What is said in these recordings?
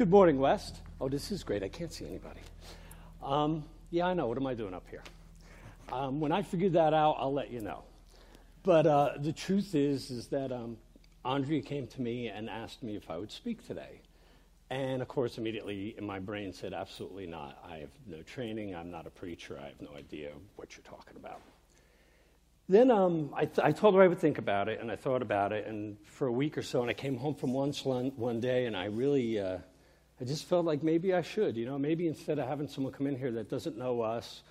Good morning, West. Oh, this is great. I can't see anybody. Um, yeah, I know. What am I doing up here? Um, when I figure that out, I'll let you know. But uh, the truth is, is that um, Andrea came to me and asked me if I would speak today. And of course, immediately my brain said, absolutely not. I have no training. I'm not a preacher. I have no idea what you're talking about. Then um, I, th- I, told her I would think about it, and I thought about it, and for a week or so, and I came home from lunch one day, and I really, uh, I just felt like maybe I should, you know, maybe instead of having someone come in here that doesn't know us,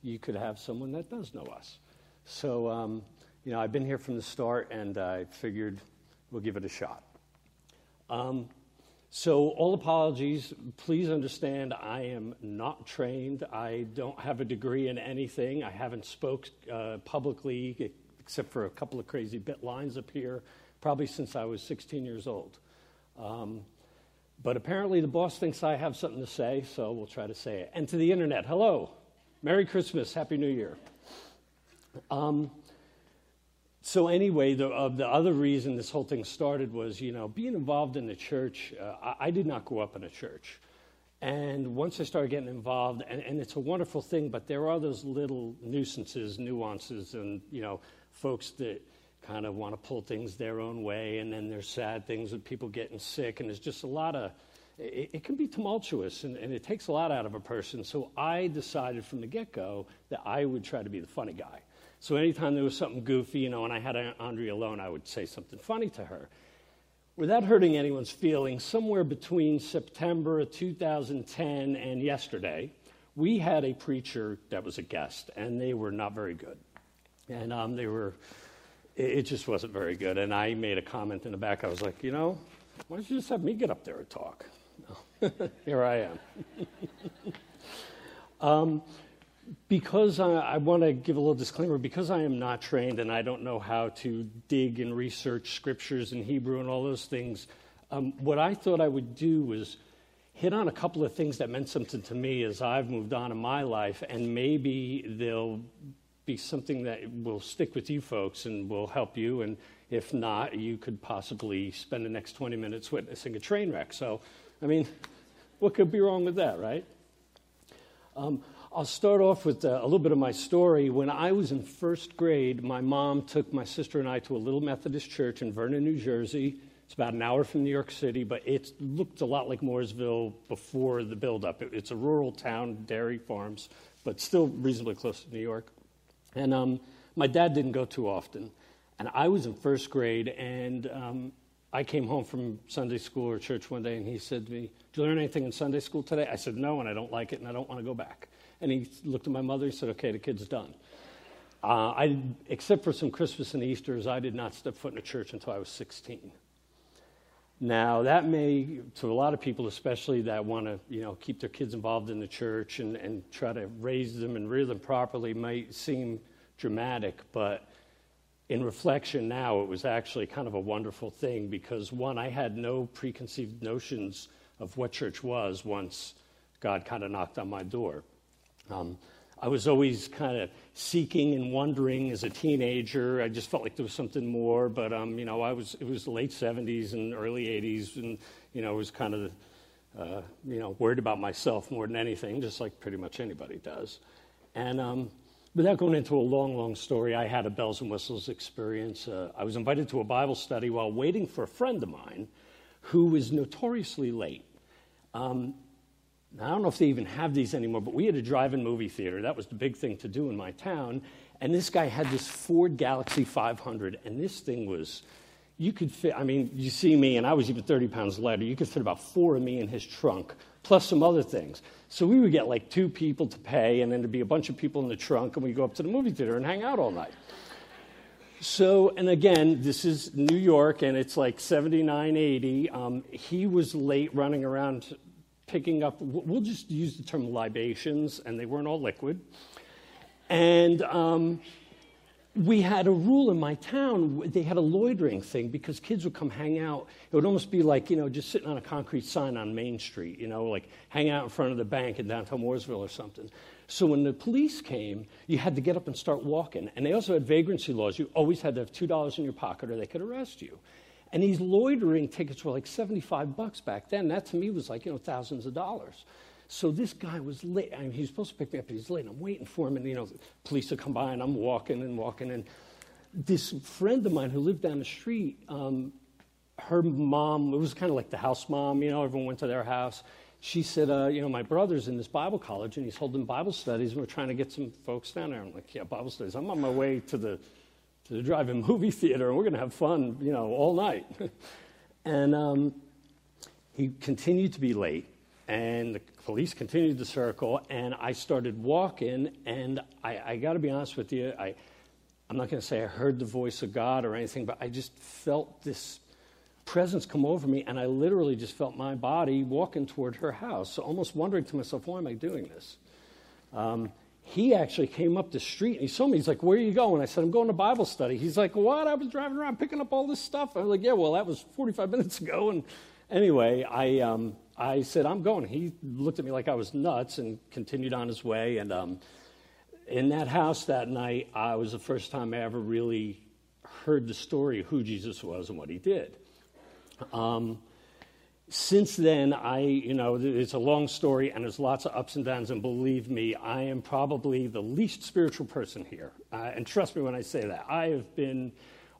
you could have someone that does know us. So, um, you know, I've been here from the start, and I figured we'll give it a shot. Um, so, all apologies. Please understand I am not trained. I don't have a degree in anything. I haven't spoke uh, publicly except for a couple of crazy bit lines up here, probably since I was 16 years old. Um, but apparently, the boss thinks I have something to say, so we'll try to say it. And to the internet, hello, Merry Christmas, Happy New Year. Um, so anyway, the, uh, the other reason this whole thing started was, you know, being involved in the church. Uh, I, I, did not grow up in a church. And once I started getting involved, and, and it's a wonderful thing, but there are those little nuisances, nuances, and, you know, folks that kind of want to pull things their own way, and then there's sad things with people getting sick, and there's just a lot of, it, it can be tumultuous, and, and it takes a lot out of a person. So I decided from the get go that I would try to be the funny guy. So anytime there was something goofy, you know, and I had Andrea alone, I would say something funny to her. Without hurting anyone's feelings, somewhere between September of 2010 and yesterday, we had a preacher that was a guest, and they were not very good. And um, they were, it, just wasn't very good. And I made a comment in the back. I was like, you know, why don't you just have me get up there and talk? Here I am. um, because I, I want to give a little disclaimer, because I am not trained and I don't know how to dig and research scriptures in Hebrew and all those things, um, what I thought I would do was hit on a couple of things that meant something to me as I've moved on in my life, and maybe they'll be something that will stick with you folks and will help you. And if not, you could possibly spend the next 20 minutes witnessing a train wreck. So, I mean, what could be wrong with that, right? Um, I'll start off with uh, a little bit of my story. When I was in first grade, my mom took my sister and I to a little Methodist church in Vernon, New Jersey. It's about an hour from New York City, but it looked a lot like Mooresville before the buildup. It, it's a rural town, dairy farms, but still reasonably close to New York. And um, my dad didn't go too often. And I was in first grade, and um, I came home from Sunday school or church one day, and he said to me, Did you learn anything in Sunday school today? I said, No, and I don't like it, and I don't want to go back. And he looked at my mother and said, Okay, the kid's done. Uh, I, except for some Christmas and Easter's, I did not step foot in a church until I was 16. Now, that may, to a lot of people, especially that want to, you know, keep their kids involved in the church and, and try to raise them and rear them properly, might seem dramatic, but in reflection now, it was actually kind of a wonderful thing because, one, I had no preconceived notions of what church was once God kind of knocked on my door. Um, I was always kind of seeking and wondering as a teenager. I just felt like there was something more, but um, you know, I was it was the late '70s and early '80s, and you know, I was kind of uh, you know worried about myself more than anything, just like pretty much anybody does. And um, without going into a long, long story, I had a bells and whistles experience. Uh, I was invited to a Bible study while waiting for a friend of mine who was notoriously late. Um, I don't know if they even have these anymore, but we had a drive-in movie theater. That was the big thing to do in my town. And this guy had this Ford Galaxie 500, and this thing was, you could fit, I mean, you see me, and I was even 30 pounds lighter. You could fit about four of me in his trunk, plus some other things. So we would get like two people to pay, and then there'd be a bunch of people in the trunk, and we'd go up to the movie theater and hang out all night. So, and again, this is New York, and it's like 79, 80. Um, he was late running around picking up, we'll just use the term libations, and they weren't all liquid. And um, we had a rule in my town, they had a loitering thing because kids would come hang out. It would almost be like, you know, just sitting on a concrete sign on Main Street, you know, like hang out in front of the bank in downtown Mooresville or something. So when the police came, you had to get up and start walking. And they also had vagrancy laws. You always had to have $2 in your pocket or they could arrest you. And these loitering tickets were like 75 bucks back then. That to me was like, you know, thousands of dollars. So this guy was late. I mean, he was supposed to pick me up, but he's late. I'm waiting for him, and, you know, police will come by, and I'm walking and walking. And this friend of mine who lived down the street, um, her mom, it was kind of like the house mom, you know, everyone went to their house. She said, uh, you know, my brother's in this Bible college and he's holding Bible studies and we're trying to get some folks down there. I'm like, yeah, Bible studies. I'm on my way to the, to the drive-in movie theater and we're going to have fun, you know, all night. and um, he continued to be late and the police continued to circle and I started walking and I, I got to be honest with you, I, I'm not going to say I heard the voice of God or anything, but I just felt this presence come over me, and I literally just felt my body walking toward her house, so almost wondering to myself, why am I doing this? Um, he actually came up the street and he saw me. He's like, Where are you going? I said, I'm going to Bible study. He's like, What? I was driving around picking up all this stuff. I was like, Yeah, well, that was 45 minutes ago. And anyway, I, um, I said, I'm going. He looked at me like I was nuts and continued on his way. And um, in that house that night, I was the first time I ever really heard the story of who Jesus was and what he did. Um, since then, I, you know, it's a long story and there's lots of ups and downs, and believe me, I am probably the least spiritual person here. Uh, and trust me when I say that. I have been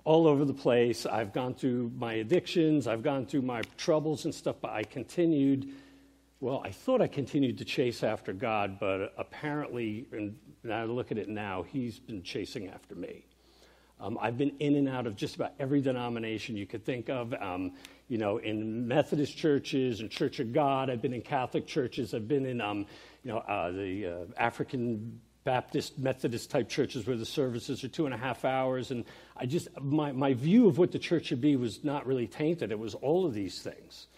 all over the place. I've gone through my addictions, I've gone through my troubles and stuff, but I continued, well, I thought I continued to chase after God, but apparently, and I look at it now, He's been chasing after me. Um, I've been in and out of just about every denomination you could think of. Um, you know, in Methodist churches and Church of God. I've been in Catholic churches. I've been in, um, you know, uh, the uh, African Baptist Methodist type churches where the services are two and a half hours. And I just, my, my view of what the church should be was not really tainted. It was all of these things.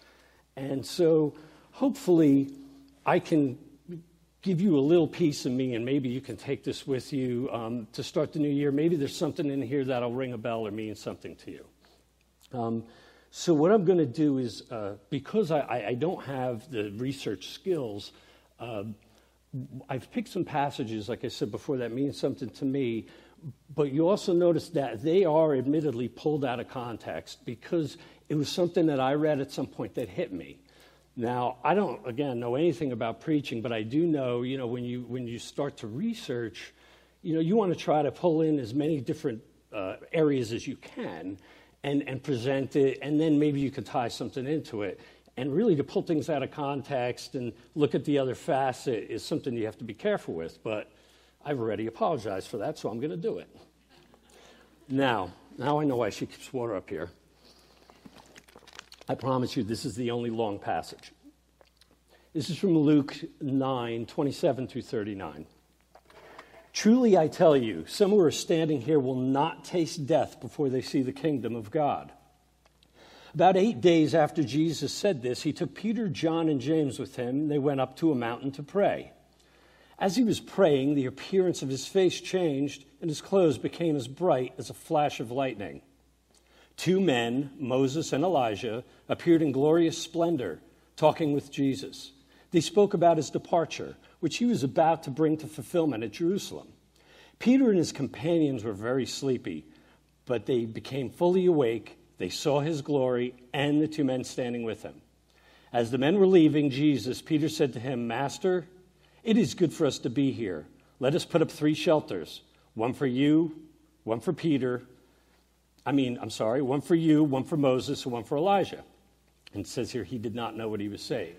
And so hopefully I can give you a little piece of me, and maybe you can take this with you um, to start the new year. Maybe there's something in here that'll ring a bell or mean something to you. Um, so, what I'm going to do is, uh, because I, I, don't have the research skills, uh, I've picked some passages, like I said before, that mean something to me. But you also notice that they are admittedly pulled out of context because it was something that I read at some point that hit me. Now, I don't, again, know anything about preaching, but I do know, you know, when you, when you start to research, you know, you want to try to pull in as many different uh, areas as you can and, and present it, and then maybe you can tie something into it. And really, to pull things out of context and look at the other facet is something you have to be careful with. But I've already apologized for that, so I'm going to do it. Now, now I know why she keeps water up here. I promise you, this is the only long passage. This is from Luke 9 27 through 39. Truly, I tell you, some who are standing here will not taste death before they see the kingdom of God. About eight days after Jesus said this, he took Peter, John, and James with him. And they went up to a mountain to pray. As he was praying, the appearance of his face changed, and his clothes became as bright as a flash of lightning. Two men, Moses and Elijah, appeared in glorious splendor, talking with Jesus. They spoke about his departure, which he was about to bring to fulfillment at Jerusalem. Peter and his companions were very sleepy, but they became fully awake. They saw his glory and the two men standing with him. As the men were leaving Jesus, Peter said to him, Master, it is good for us to be here. Let us put up three shelters one for you, one for Peter, I mean, I'm sorry, one for you, one for Moses, and one for Elijah. And it says here he did not know what he was saying.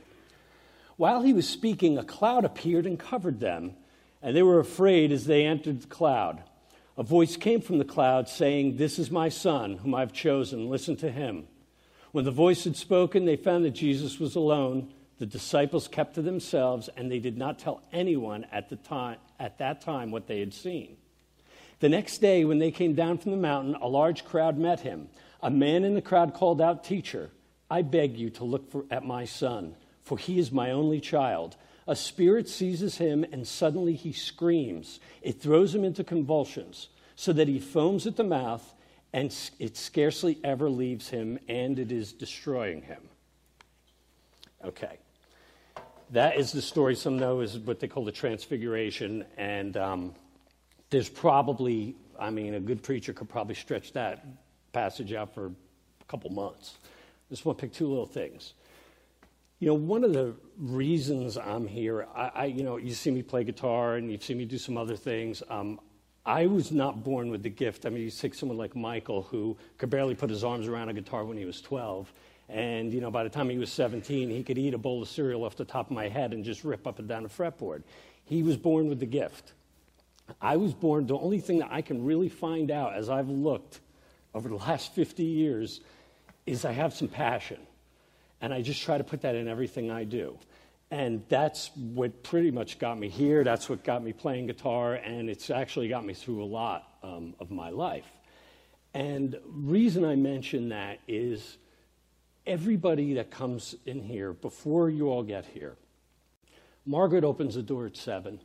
While he was speaking, a cloud appeared and covered them, and they were afraid as they entered the cloud. A voice came from the cloud saying, This is my son, whom I've chosen. Listen to him. When the voice had spoken, they found that Jesus was alone. The disciples kept to themselves, and they did not tell anyone at, the time, at that time what they had seen. The next day, when they came down from the mountain, a large crowd met him. A man in the crowd called out, Teacher, I beg you to look for, at my son, for he is my only child. A spirit seizes him, and suddenly he screams. It throws him into convulsions, so that he foams at the mouth, and it scarcely ever leaves him, and it is destroying him. Okay. That is the story some know is what they call the Transfiguration, and um, there's probably, I mean, a good preacher could probably stretch that passage out for a couple months. Just want to pick two little things. You know, one of the reasons I'm here, I, I you know, you see me play guitar and you've seen me do some other things. Um, I was not born with the gift. I mean, you take someone like Michael, who could barely put his arms around a guitar when he was 12. And, you know, by the time he was 17, he could eat a bowl of cereal off the top of my head and just rip up and down a fretboard. He was born with the gift. I was born, the only thing that I can really find out as I've looked over the last 50 years is I have some passion. And I just try to put that in everything I do. And that's what pretty much got me here. That's what got me playing guitar, and it's actually got me through a lot um, of my life. And reason I mention that is everybody that comes in here before you all get here. Margaret opens the door at seven.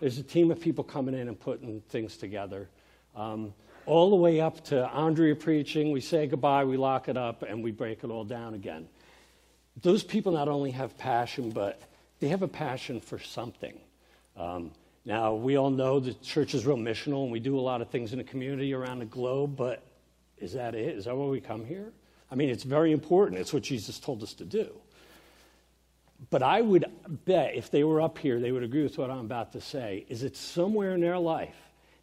There's a team of people coming in and putting things together. Um, all the way up to Andrea preaching, we say goodbye, we lock it up, and we break it all down again those people not only have passion, but they have a passion for something. Um, now, we all know the church is real missional, and we do a lot of things in the community around the globe, but is that it? Is that why we come here? I mean, it's very important. It's what Jesus told us to do. But I would bet if they were up here, they would agree with what I'm about to say. Is it somewhere in their life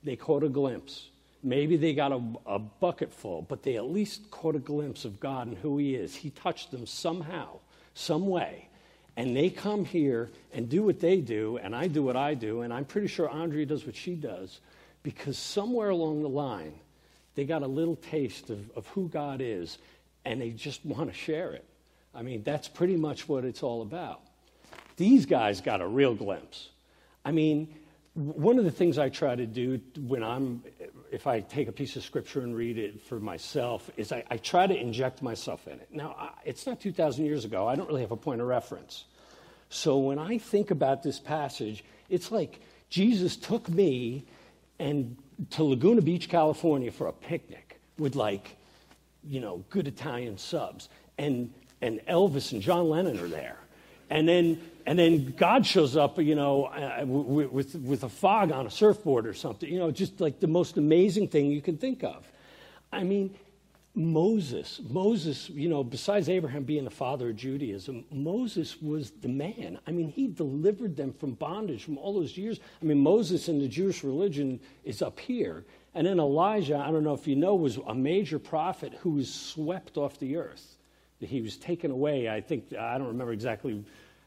they caught a glimpse Maybe they got a, a bucket full, but they at least caught a glimpse of God and who He is. He touched them somehow, some way. And they come here and do what they do, and I do what I do, and I'm pretty sure Andrea does what she does, because somewhere along the line, they got a little taste of, of who God is, and they just want to share it. I mean, that's pretty much what it's all about. These guys got a real glimpse. I mean, one of the things I try to do when I'm if I take a piece of scripture and read it for myself, is I, I try to inject myself in it. Now, I, it's not 2,000 years ago. I don't really have a point of reference. So when I think about this passage, it's like Jesus took me and to Laguna Beach, California for a picnic with like, you know, good Italian subs. And, and Elvis and John Lennon are there. And then and then God shows up, you know, uh, with, with a fog on a surfboard or something, you know, just like the most amazing thing you can think of. I mean, Moses, Moses, you know, besides Abraham being the father of Judaism, Moses was the man. I mean, he delivered them from bondage from all those years. I mean, Moses in the Jewish religion is up here. And then Elijah, I don't know if you know, was a major prophet who was swept off the earth. He was taken away. I think, I don't remember exactly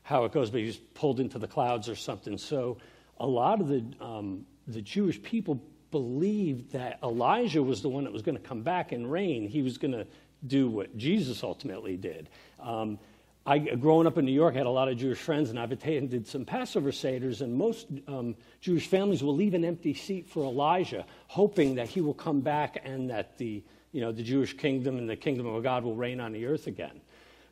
how it goes, but he's pulled into the clouds or something. So a lot of the, um, the Jewish people believed that Elijah was the one that was going to come back and reign. He was going to do what Jesus ultimately did. Um, I, growing up in New York, I had a lot of Jewish friends, and I've attended some Passover Seders, and most um, Jewish families will leave an empty seat for Elijah, hoping that he will come back and that the, you know, the Jewish kingdom and the kingdom of God will reign on the earth again.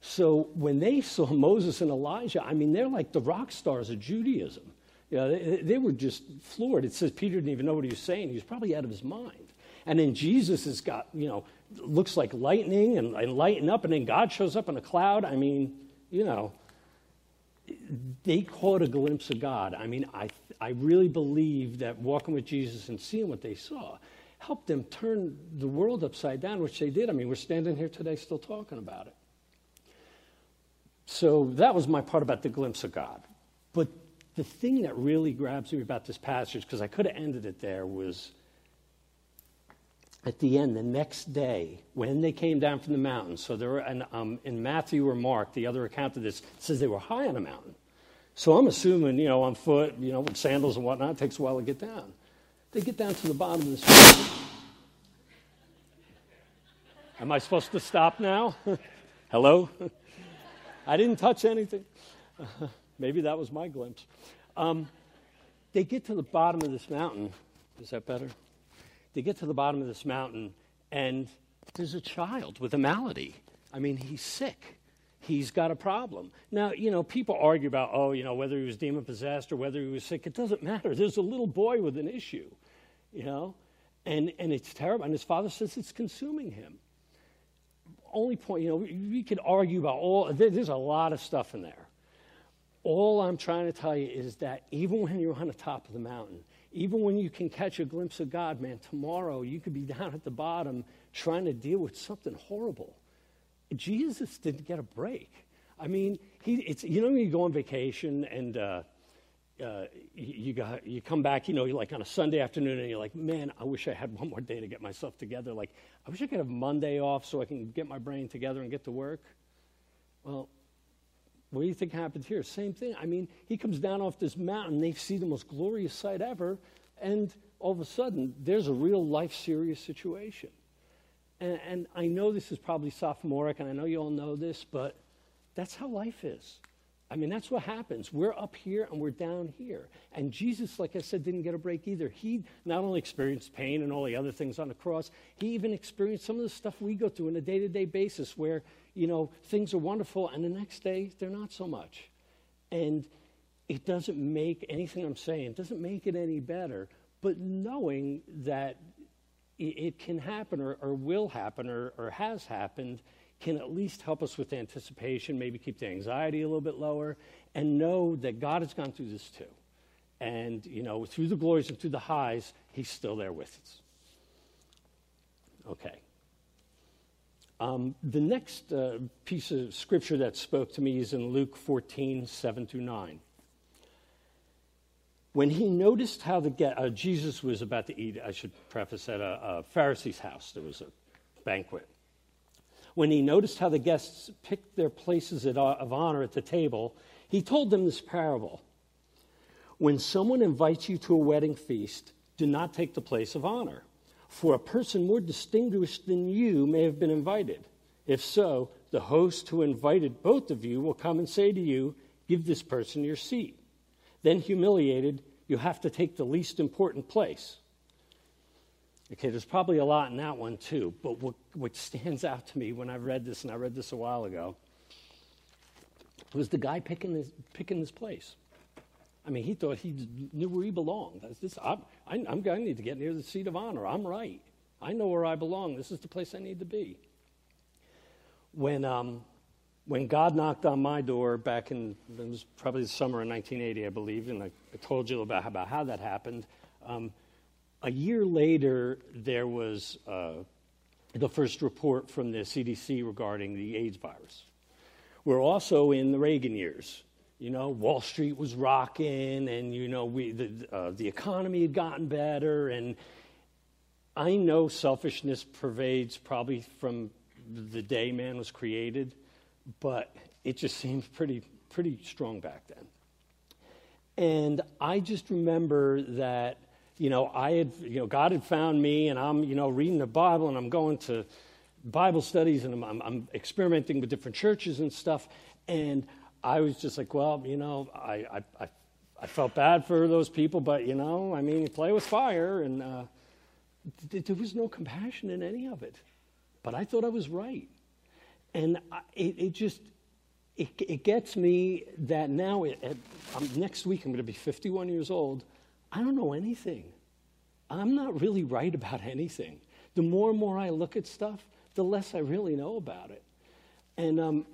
So when they saw Moses and Elijah, I mean, they're like the rock stars of Judaism. You know, they, they were just floored. It says Peter didn't even know what he was saying. He was probably out of his mind. And then Jesus has got, you know, looks like lightning and, and lighten up, and then God shows up in a cloud. I mean, you know, they caught a glimpse of God. I mean, I, I really believe that walking with Jesus and seeing what they saw helped them turn the world upside down, which they did. I mean, we're standing here today still talking about it. So that was my part about the glimpse of God. But the thing that really grabs me about this passage, because I could have ended it there, was at the end, the next day, when they came down from the mountain. So there were, and, um, in Matthew or Mark, the other account of this says they were high on a mountain. So I'm assuming, you know, on foot, you know, with sandals and whatnot, it takes a while to get down. They get down to the bottom of this mountain. Am I supposed to stop now? Hello? I didn't touch anything. maybe that was my glimpse. Um, they get to the bottom of this mountain. Is that better? They get to the bottom of this mountain, and there's a child with a malady. I mean, he's sick. He's got a problem. Now, you know, people argue about, oh, you know, whether he was demon possessed or whether he was sick. It doesn't matter. There's a little boy with an issue, you know, and, and it's terrible. And his father says it's consuming him only point, you know, we could argue about all, there's a lot of stuff in there. All I'm trying to tell you is that even when you're on the top of the mountain, even when you can catch a glimpse of God, man, tomorrow you could be down at the bottom trying to deal with something horrible. Jesus didn't get a break. I mean, he, it's, you know, when you go on vacation and uh, uh, you, got, you come back, you know, like on a Sunday afternoon and you're like, man, I wish I had one more day to get myself together. Like, I wish I could have Monday off so I can get my brain together and get to work. Well, what do you think happened here? Same thing. I mean, he comes down off this mountain, they see the most glorious sight ever, and all of a sudden, there's a real life serious situation. And, and I know this is probably sophomoric, and I know you all know this, but that's how life is. I mean, that's what happens. We're up here and we're down here. And Jesus, like I said, didn't get a break either. He not only experienced pain and all the other things on the cross, he even experienced some of the stuff we go through on a day to day basis where, you know, things are wonderful and the next day they're not so much. And it doesn't make anything I'm saying, doesn't make it any better. But knowing that it can happen or, or will happen or, or has happened can at least help us with anticipation, maybe keep the anxiety a little bit lower, and know that God has gone through this too. And, you know, through the glories and through the highs, He's still there with us. Okay. Um, the next uh, piece of scripture that spoke to me is in Luke 14, 7 through 9. When he noticed how the uh, Jesus was about to eat, I should preface at a, a Pharisee's house, there was a banquet when he noticed how the guests picked their places uh, of honor at the table, he told them this parable. When someone invites you to a wedding feast, do not take the place of honor, for a person more distinguished than you may have been invited. If so, the host who invited both of you will come and say to you, Give this person your seat. Then, humiliated, you have to take the least important place. Okay, there's probably a lot in that one too, but what, what stands out to me when I read this, and I read this a while ago, was the guy picking this, picking this place. I mean, he thought he knew where he belonged. This, I'm, I, I'm, I need to get near the seat of honor. I'm right. I know where I belong. This is the place I need to be. When, um, when God knocked on my door back in, it was probably the summer of 1980, I believe, and I, I told you about, about how that happened. Um, a year later, there was uh, the first report from the CDC regarding the AIDS virus. We're also in the Reagan years. You know, Wall Street was rocking, and you know, we, the, uh, the economy had gotten better, and I know selfishness pervades probably from the day man was created, but it just seems pretty pretty strong back then. And I just remember that you know, I had, you know, God had found me, and I'm, you know, reading the Bible, and I'm going to Bible studies, and I'm, I'm, I'm experimenting with different churches and stuff. And I was just like, well, you know, I, I, I, I felt bad for those people, but, you know, I mean, you play with fire, and uh, th- there was no compassion in any of it. But I thought I was right. And I, it, it just, it, it gets me that now, it, it, next week, I'm going to be 51 years old I don't know anything. I'm not really right about anything. The more and more I look at stuff, the less I really know about it. And um,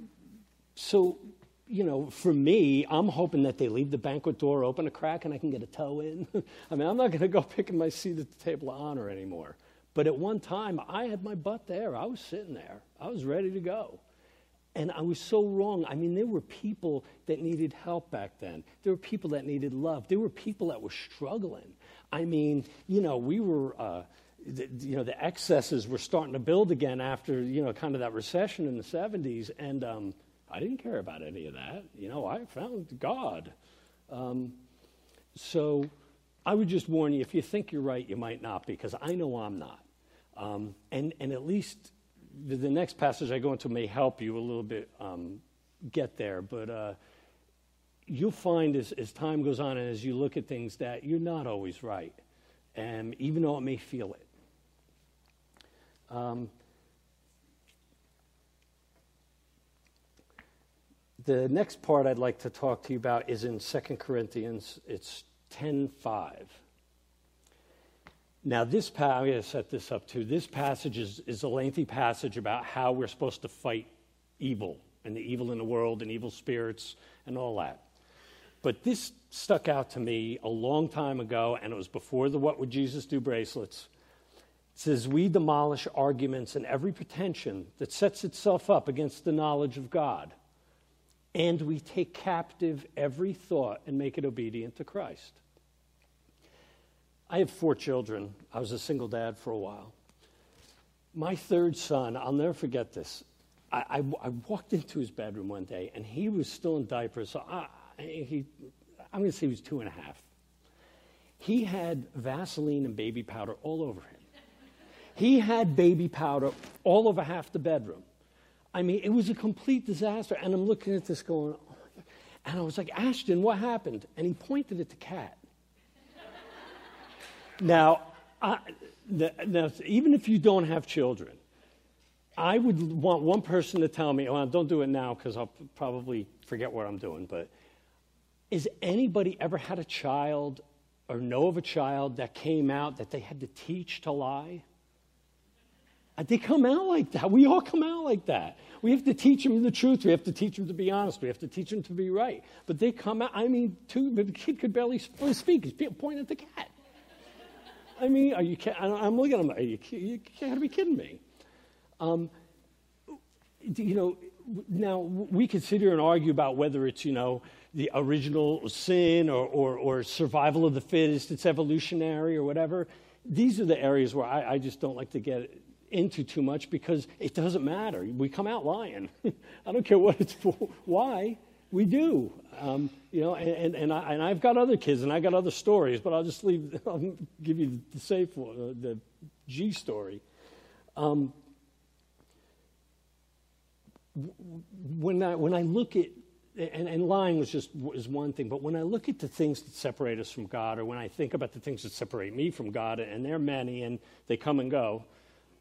so, you know, for me, I'm hoping that they leave the banquet door open a crack and I can get a toe in. I mean, I'm not going to go picking my seat at the table of honor anymore. But at one time, I had my butt there. I was sitting there. I was ready to go. And I was so wrong. I mean, there were people that needed help back then. There were people that needed love. There were people that were struggling. I mean, you know, we were, uh, the, you know, the excesses were starting to build again after, you know, kind of that recession in the 70s. And um, I didn't care about any of that. You know, I found God. Um, so I would just warn you if you think you're right, you might not, because I know I'm not. Um, and, and at least the, the, next passage I go into may help you a little bit um, get there, but uh, you'll find as, as time goes on and as you look at things that you're not always right, and even though it may feel it. Um, the next part I'd like to talk to you about is in 2 Corinthians. It's 10.5. Now, this I'm going to set this up too. This passage is, is a lengthy passage about how we're supposed to fight evil and the evil in the world and evil spirits and all that. But this stuck out to me a long time ago, and it was before the What Would Jesus Do bracelets. It says, We demolish arguments and every pretension that sets itself up against the knowledge of God. And we take captive every thought and make it obedient to Christ. I have four children. I was a single dad for a while. My third son, I'll never forget this. I, I, I walked into his bedroom one day and he was still in diapers. So I, he, I'm going to say he was two and a half. He had Vaseline and baby powder all over him. He had baby powder all over half the bedroom. I mean, it was a complete disaster. And I'm looking at this going, and I was like, Ashton, what happened? And he pointed at the cat. Now, I, now, even if you don't have children, I would want one person to tell me, well, don't do it now because I'll probably forget what I'm doing. But is anybody ever had a child or know of a child that came out that they had to teach to lie? Uh, they come out like that. We all come out like that. We have to teach them the truth. We have to teach them to be honest. We have to teach them to be right. But they come out, I mean, too, the kid could barely speak. He's pointing at the cat. I mean, are you, I'm looking at him, are you, you can't be kidding me. Um, you know, now we could sit here and argue about whether it's, you know, the original sin or, or, or survival of the fittest, it's evolutionary or whatever. These are the areas where I, I just don't like to get into too much because it doesn't matter. We come out lying. I don't care what it's for. Why? We do. Um, you know, and, and, I, and I've got other kids and I've got other stories, but I'll just leave, I'll give you the safe one, uh, the G story. Um, when I, when I look at, and, and lying was just is one thing, but when I look at the things that separate us from God, or when I think about the things that separate me from God, and they're many and they come and go,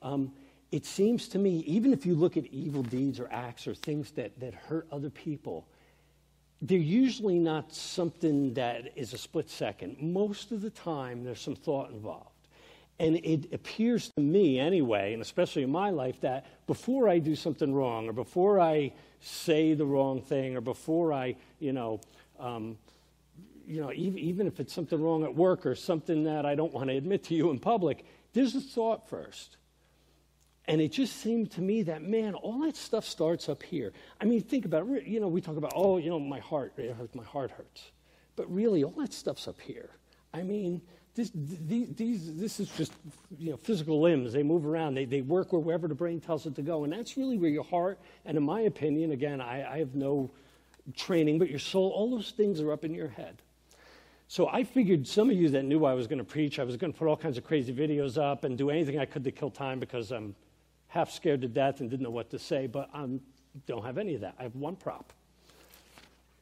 um, it seems to me, even if you look at evil deeds or acts or things that, that hurt other people, they're usually not something that is a split second. Most of the time, there's some thought involved. And it appears to me, anyway, and especially in my life, that before I do something wrong, or before I say the wrong thing, or before I, you know, um, you know, even, even if it's something wrong at work or something that I don't want to admit to you in public, there's a thought first. And it just seemed to me that, man, all that stuff starts up here. I mean, think about it. You know, we talk about, oh, you know, my heart, it hurts, my heart hurts. But really, all that stuff's up here. I mean, this, these, these, this is just, you know, physical limbs. They move around. They, they work wherever the brain tells it to go. And that's really where your heart, and in my opinion, again, I, I have no training, but your soul, all those things are up in your head. So I figured some of you that knew I was going to preach, I was going to put all kinds of crazy videos up and do anything I could to kill time because I'm half scared to death and didn't know what to say, but I don't have any of that. I have one prop.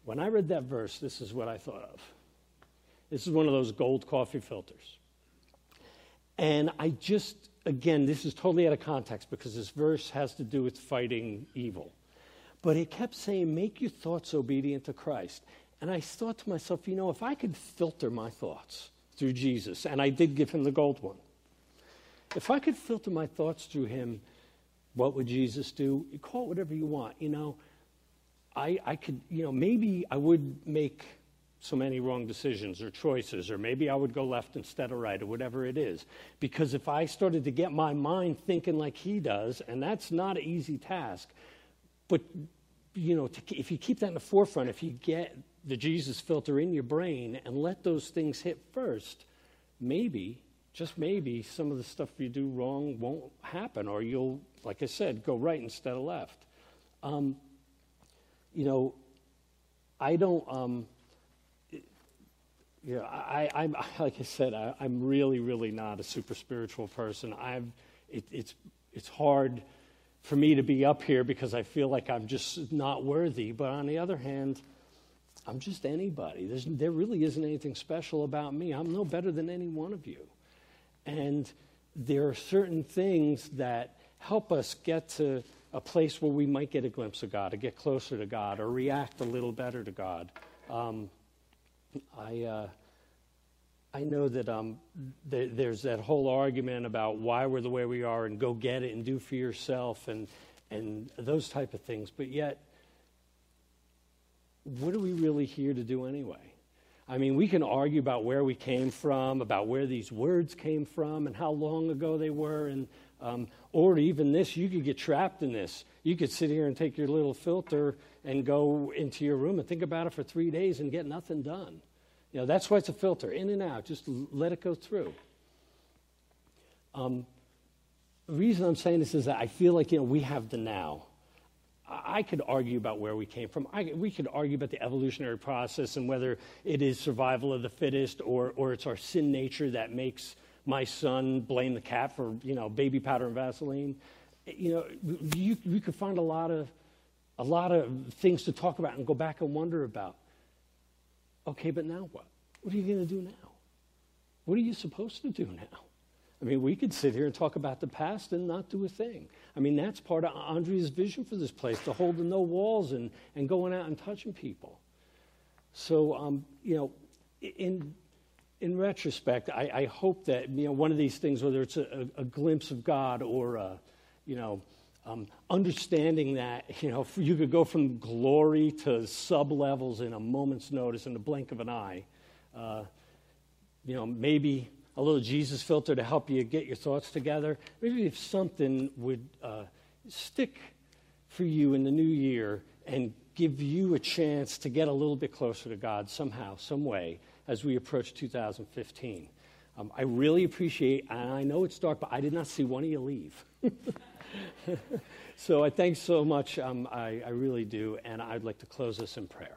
When I read that verse, this is what I thought of. This is one of those gold coffee filters. And I just, again, this is totally out of context because this verse has to do with fighting evil. But it kept saying, make your thoughts obedient to Christ. And I thought to myself, you know, if I could filter my thoughts through Jesus, and I did give him the gold one, if I could filter my thoughts through him, what would Jesus do? You call it whatever you want. You know, I, I could, you know, maybe I would make so many wrong decisions or choices, or maybe I would go left instead of right, or whatever it is. Because if I started to get my mind thinking like he does, and that's not an easy task, but, you know, to, if you keep that in the forefront, if you get the Jesus filter in your brain and let those things hit first, maybe just maybe some of the stuff you do wrong won't happen, or you'll, like I said, go right instead of left. Um, you know, I don't. Um, you know, I, I'm like I said, I, am really, really not a super spiritual person. I've, it, it's, it's hard for me to be up here because I feel like I'm just not worthy. But on the other hand, I'm just anybody. There's, there really isn't anything special about me. I'm no better than any one of you. And there are certain things that help us get to a place where we might get a glimpse of God, or get closer to God, or react a little better to God. Um, I, uh, I know that um, th- there's that whole argument about why we're the way we are and go get it and do for yourself and, and those type of things. But yet, what are we really here to do anyway? I mean, we can argue about where we came from, about where these words came from, and how long ago they were, and um, or even this, you could get trapped in this. You could sit here and take your little filter and go into your room and think about it for three days and get nothing done. You know, that's why it's a filter, in and out. Just let it go through. Um, the reason I'm saying this is that I feel like you know we have the now. I could argue about where we came from. I, we could argue about the evolutionary process and whether it is survival of the fittest or, or it's our sin nature that makes my son blame the cat for, you know, baby powder and Vaseline. You know, you, you could find a lot of, a lot of things to talk about and go back and wonder about. Okay, but now what? What are you going to do now? What are you supposed to do now? I mean, we could sit here and talk about the past and not do a thing. I mean, that's part of Andrea's vision for this place to hold the no walls and, and going out and touching people. So, um, you know, in, in retrospect, I, I, hope that, you know, one of these things, whether it's a, a glimpse of God or, a, you know, um, understanding that, you know, you could go from glory to sub levels in a moment's notice, in the blink of an eye. Uh, you know, maybe a little Jesus filter to help you get your thoughts together. Maybe if something would uh, stick for you in the new year and give you a chance to get a little bit closer to God somehow, some way, as we approach 2015. Um, I really appreciate, and I know it's dark, but I did not see one of you leave. so I thank so much. Um, I, I really do, and I'd like to close this in prayer.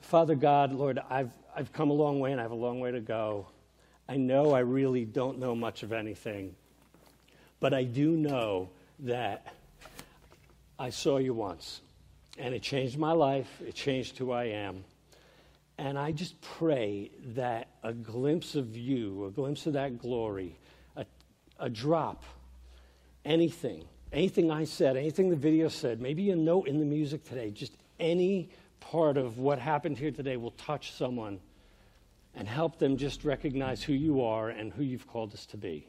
Father God, Lord, I've, I've come a long way and I have a long way to go. I know I really don't know much of anything, but I do know that I saw you once and it changed my life, it changed who I am. And I just pray that a glimpse of you, a glimpse of that glory, a, a drop, anything, anything I said, anything the video said, maybe a note in the music today, just any part of what happened here today will touch someone and help them just recognize who you are and who you've called us to be.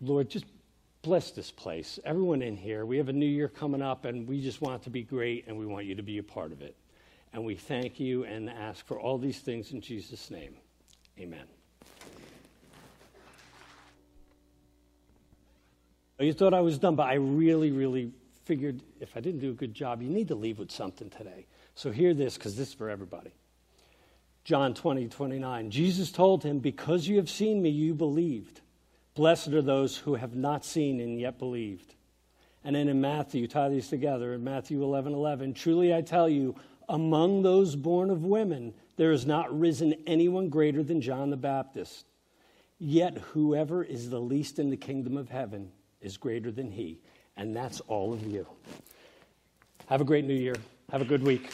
Lord, just bless this place. Everyone in here, we have a new year coming up, and we just want it to be great, and we want you to be a part of it. And we thank you and ask for all these things in Jesus' name. Amen. You thought I was done, but I really, really figured if I didn't do a good job, you need to leave with something today. So hear this because this is for everybody. John 20, 29. Jesus told him, Because you have seen me, you believed. Blessed are those who have not seen and yet believed. And then in Matthew, tie these together, in Matthew 11, 11, truly I tell you, among those born of women, there has not risen anyone greater than John the Baptist. Yet whoever is the least in the kingdom of heaven is greater than he. And that's all of you. Have a great new year. Have a good week.